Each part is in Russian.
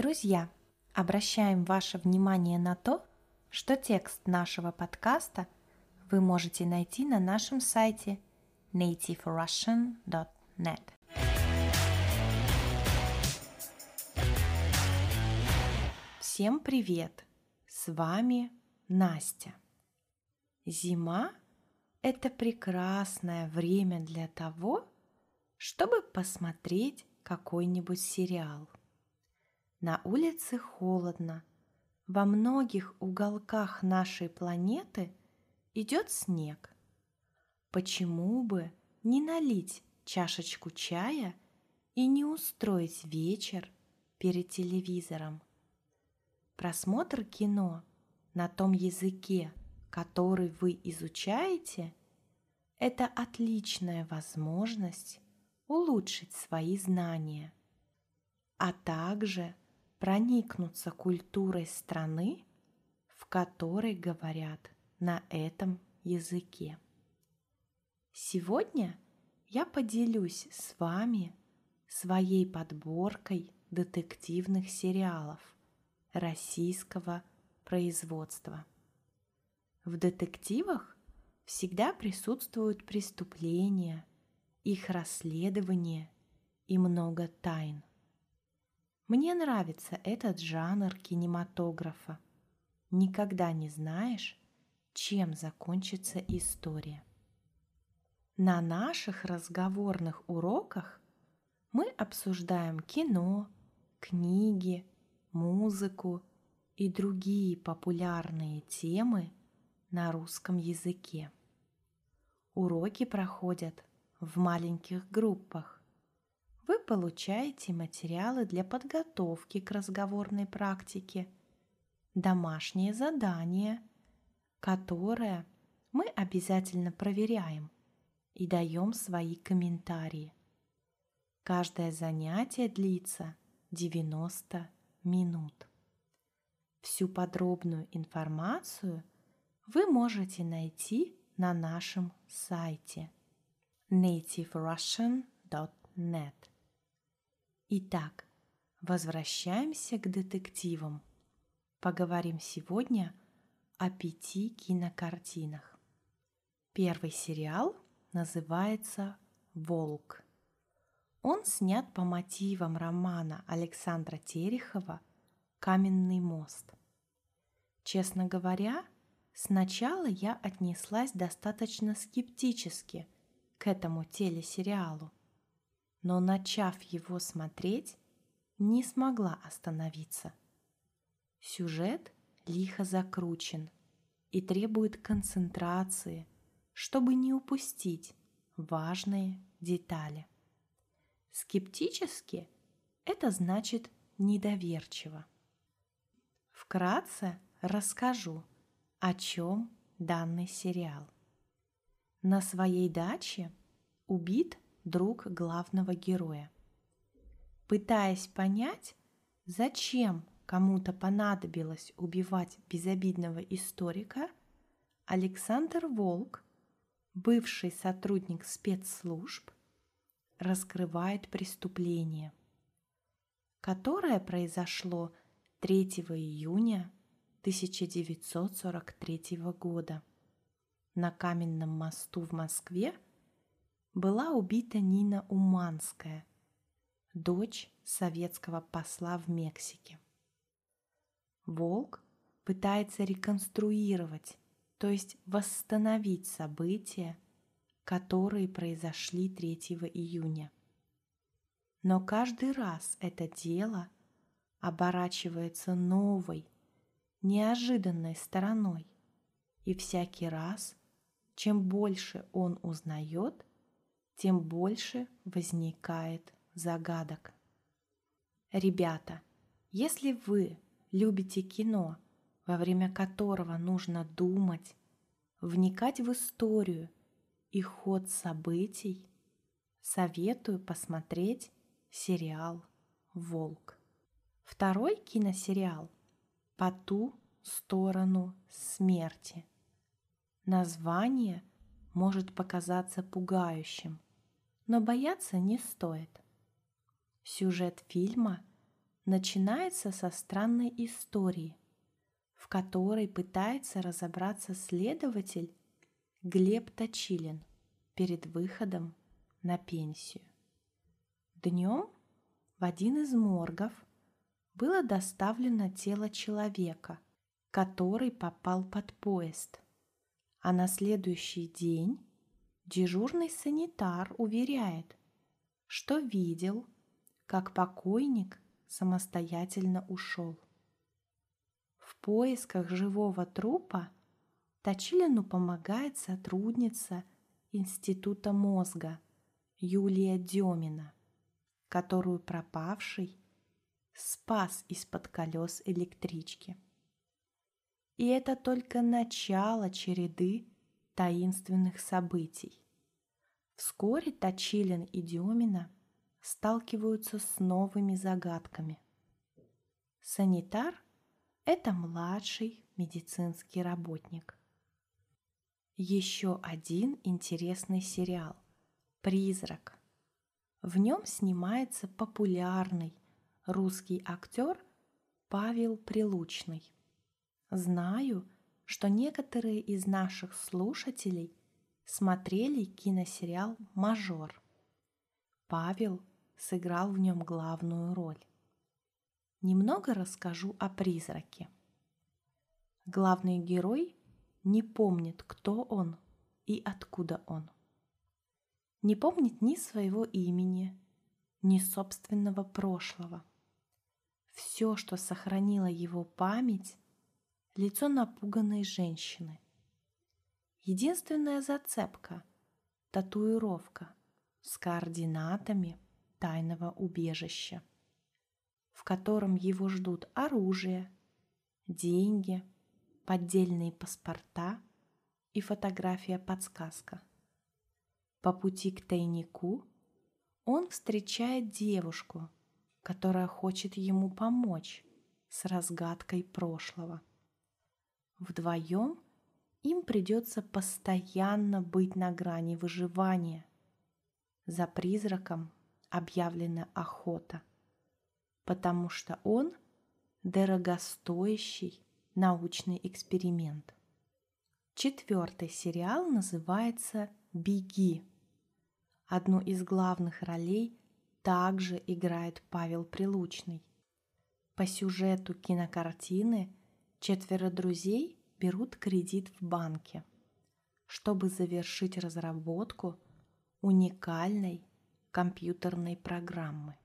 Друзья, обращаем ваше внимание на то, что текст нашего подкаста вы можете найти на нашем сайте nativerussian.net. Всем привет! С вами Настя. Зима – это прекрасное время для того, чтобы посмотреть какой-нибудь сериал. На улице холодно. Во многих уголках нашей планеты идет снег. Почему бы не налить чашечку чая и не устроить вечер перед телевизором? Просмотр кино на том языке, который вы изучаете, это отличная возможность улучшить свои знания, а также проникнуться культурой страны, в которой говорят на этом языке. Сегодня я поделюсь с вами своей подборкой детективных сериалов российского производства. В детективах всегда присутствуют преступления, их расследование и много тайн. Мне нравится этот жанр кинематографа. Никогда не знаешь, чем закончится история. На наших разговорных уроках мы обсуждаем кино, книги, музыку и другие популярные темы на русском языке. Уроки проходят в маленьких группах вы получаете материалы для подготовки к разговорной практике, домашнее задание, которое мы обязательно проверяем и даем свои комментарии. Каждое занятие длится 90 минут. Всю подробную информацию вы можете найти на нашем сайте nativerussian.net. Итак, возвращаемся к детективам. Поговорим сегодня о пяти кинокартинах. Первый сериал называется «Волк». Он снят по мотивам романа Александра Терехова «Каменный мост». Честно говоря, сначала я отнеслась достаточно скептически к этому телесериалу но, начав его смотреть, не смогла остановиться. Сюжет лихо закручен и требует концентрации, чтобы не упустить важные детали. Скептически это значит недоверчиво. Вкратце расскажу, о чем данный сериал. На своей даче убит друг главного героя. Пытаясь понять, зачем кому-то понадобилось убивать безобидного историка, Александр Волк, бывший сотрудник спецслужб, раскрывает преступление, которое произошло 3 июня 1943 года на Каменном мосту в Москве – была убита Нина Уманская, дочь советского посла в Мексике. Волк пытается реконструировать, то есть восстановить события, которые произошли 3 июня. Но каждый раз это дело оборачивается новой, неожиданной стороной, и всякий раз, чем больше он узнает, тем больше возникает загадок. Ребята, если вы любите кино, во время которого нужно думать, вникать в историю и ход событий, советую посмотреть сериал «Волк». Второй киносериал «По ту сторону смерти». Название может показаться пугающим – но бояться не стоит. Сюжет фильма начинается со странной истории, в которой пытается разобраться следователь Глеб Точилин перед выходом на пенсию. Днем в один из моргов было доставлено тело человека, который попал под поезд, а на следующий день дежурный санитар уверяет, что видел, как покойник самостоятельно ушел. В поисках живого трупа Точилину помогает сотрудница Института мозга Юлия Демина, которую пропавший спас из-под колес электрички. И это только начало череды таинственных событий. Вскоре Точилин и Демина сталкиваются с новыми загадками. Санитар – это младший медицинский работник. Еще один интересный сериал «Призрак». В нем снимается популярный русский актер Павел Прилучный. Знаю, что некоторые из наших слушателей смотрели киносериал «Мажор». Павел сыграл в нем главную роль. Немного расскажу о призраке. Главный герой не помнит, кто он и откуда он. Не помнит ни своего имени, ни собственного прошлого. Все, что сохранило его память, лицо напуганной женщины. Единственная зацепка – татуировка с координатами тайного убежища, в котором его ждут оружие, деньги – поддельные паспорта и фотография-подсказка. По пути к тайнику он встречает девушку, которая хочет ему помочь с разгадкой прошлого. Вдвоем им придется постоянно быть на грани выживания. За призраком объявлена охота, потому что он дорогостоящий научный эксперимент. Четвертый сериал называется «Беги». Одну из главных ролей также играет Павел Прилучный. По сюжету кинокартины четверо друзей берут кредит в банке, чтобы завершить разработку уникальной компьютерной программы.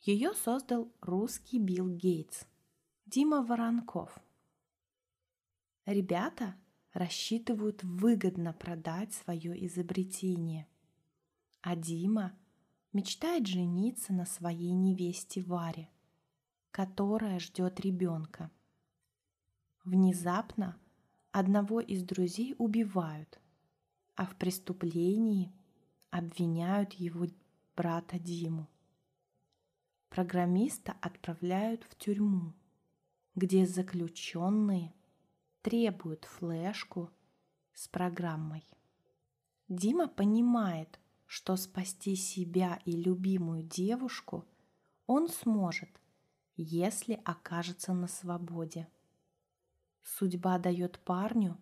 Ее создал русский Билл Гейтс – Дима Воронков. Ребята рассчитывают выгодно продать свое изобретение, а Дима мечтает жениться на своей невесте Варе, которая ждет ребенка. Внезапно одного из друзей убивают, а в преступлении обвиняют его брата Диму. Программиста отправляют в тюрьму где заключенные требуют флешку с программой. Дима понимает, что спасти себя и любимую девушку он сможет, если окажется на свободе. Судьба дает парню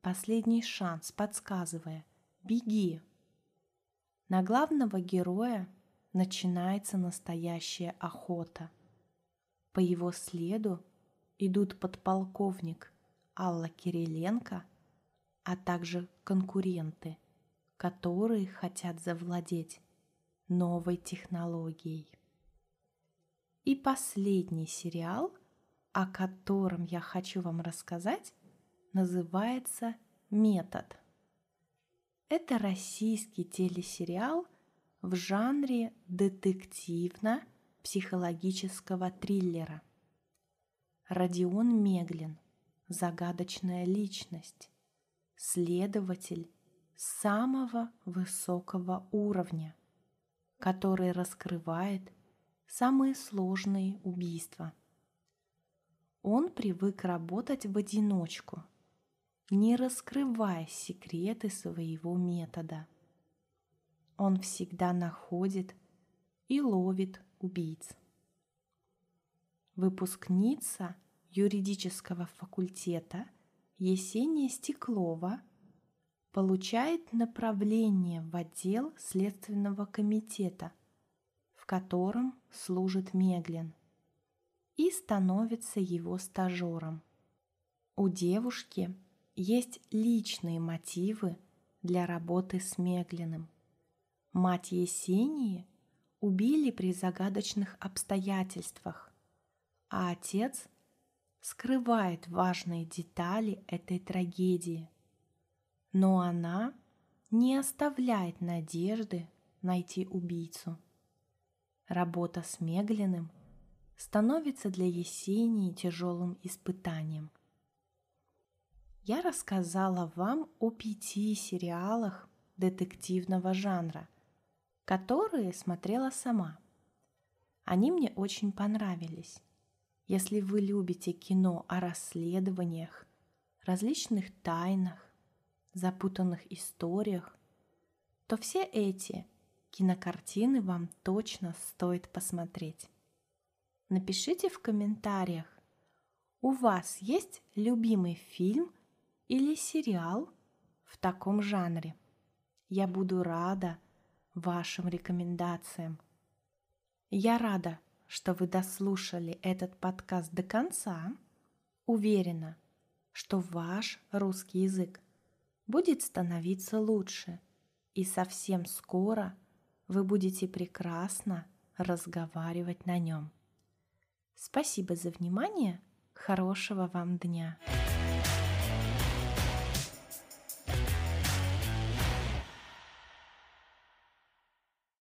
последний шанс, подсказывая «беги». На главного героя начинается настоящая охота. По его следу идут подполковник Алла Кириленко, а также конкуренты, которые хотят завладеть новой технологией. И последний сериал, о котором я хочу вам рассказать, называется «Метод». Это российский телесериал в жанре детективно-психологического триллера – Родион Меглин, загадочная личность, следователь самого высокого уровня, который раскрывает самые сложные убийства. Он привык работать в одиночку, не раскрывая секреты своего метода. Он всегда находит и ловит убийц. выпускница юридического факультета Есения Стеклова получает направление в отдел Следственного комитета, в котором служит Меглин, и становится его стажером. У девушки есть личные мотивы для работы с Меглиным. Мать Есении убили при загадочных обстоятельствах, а отец скрывает важные детали этой трагедии. Но она не оставляет надежды найти убийцу. Работа с Меглиным становится для Есении тяжелым испытанием. Я рассказала вам о пяти сериалах детективного жанра, которые смотрела сама. Они мне очень понравились. Если вы любите кино о расследованиях, различных тайнах, запутанных историях, то все эти кинокартины вам точно стоит посмотреть. Напишите в комментариях, у вас есть любимый фильм или сериал в таком жанре. Я буду рада вашим рекомендациям. Я рада, что вы дослушали этот подкаст до конца. Уверена, что ваш русский язык будет становиться лучше, и совсем скоро вы будете прекрасно разговаривать на нем. Спасибо за внимание. Хорошего вам дня.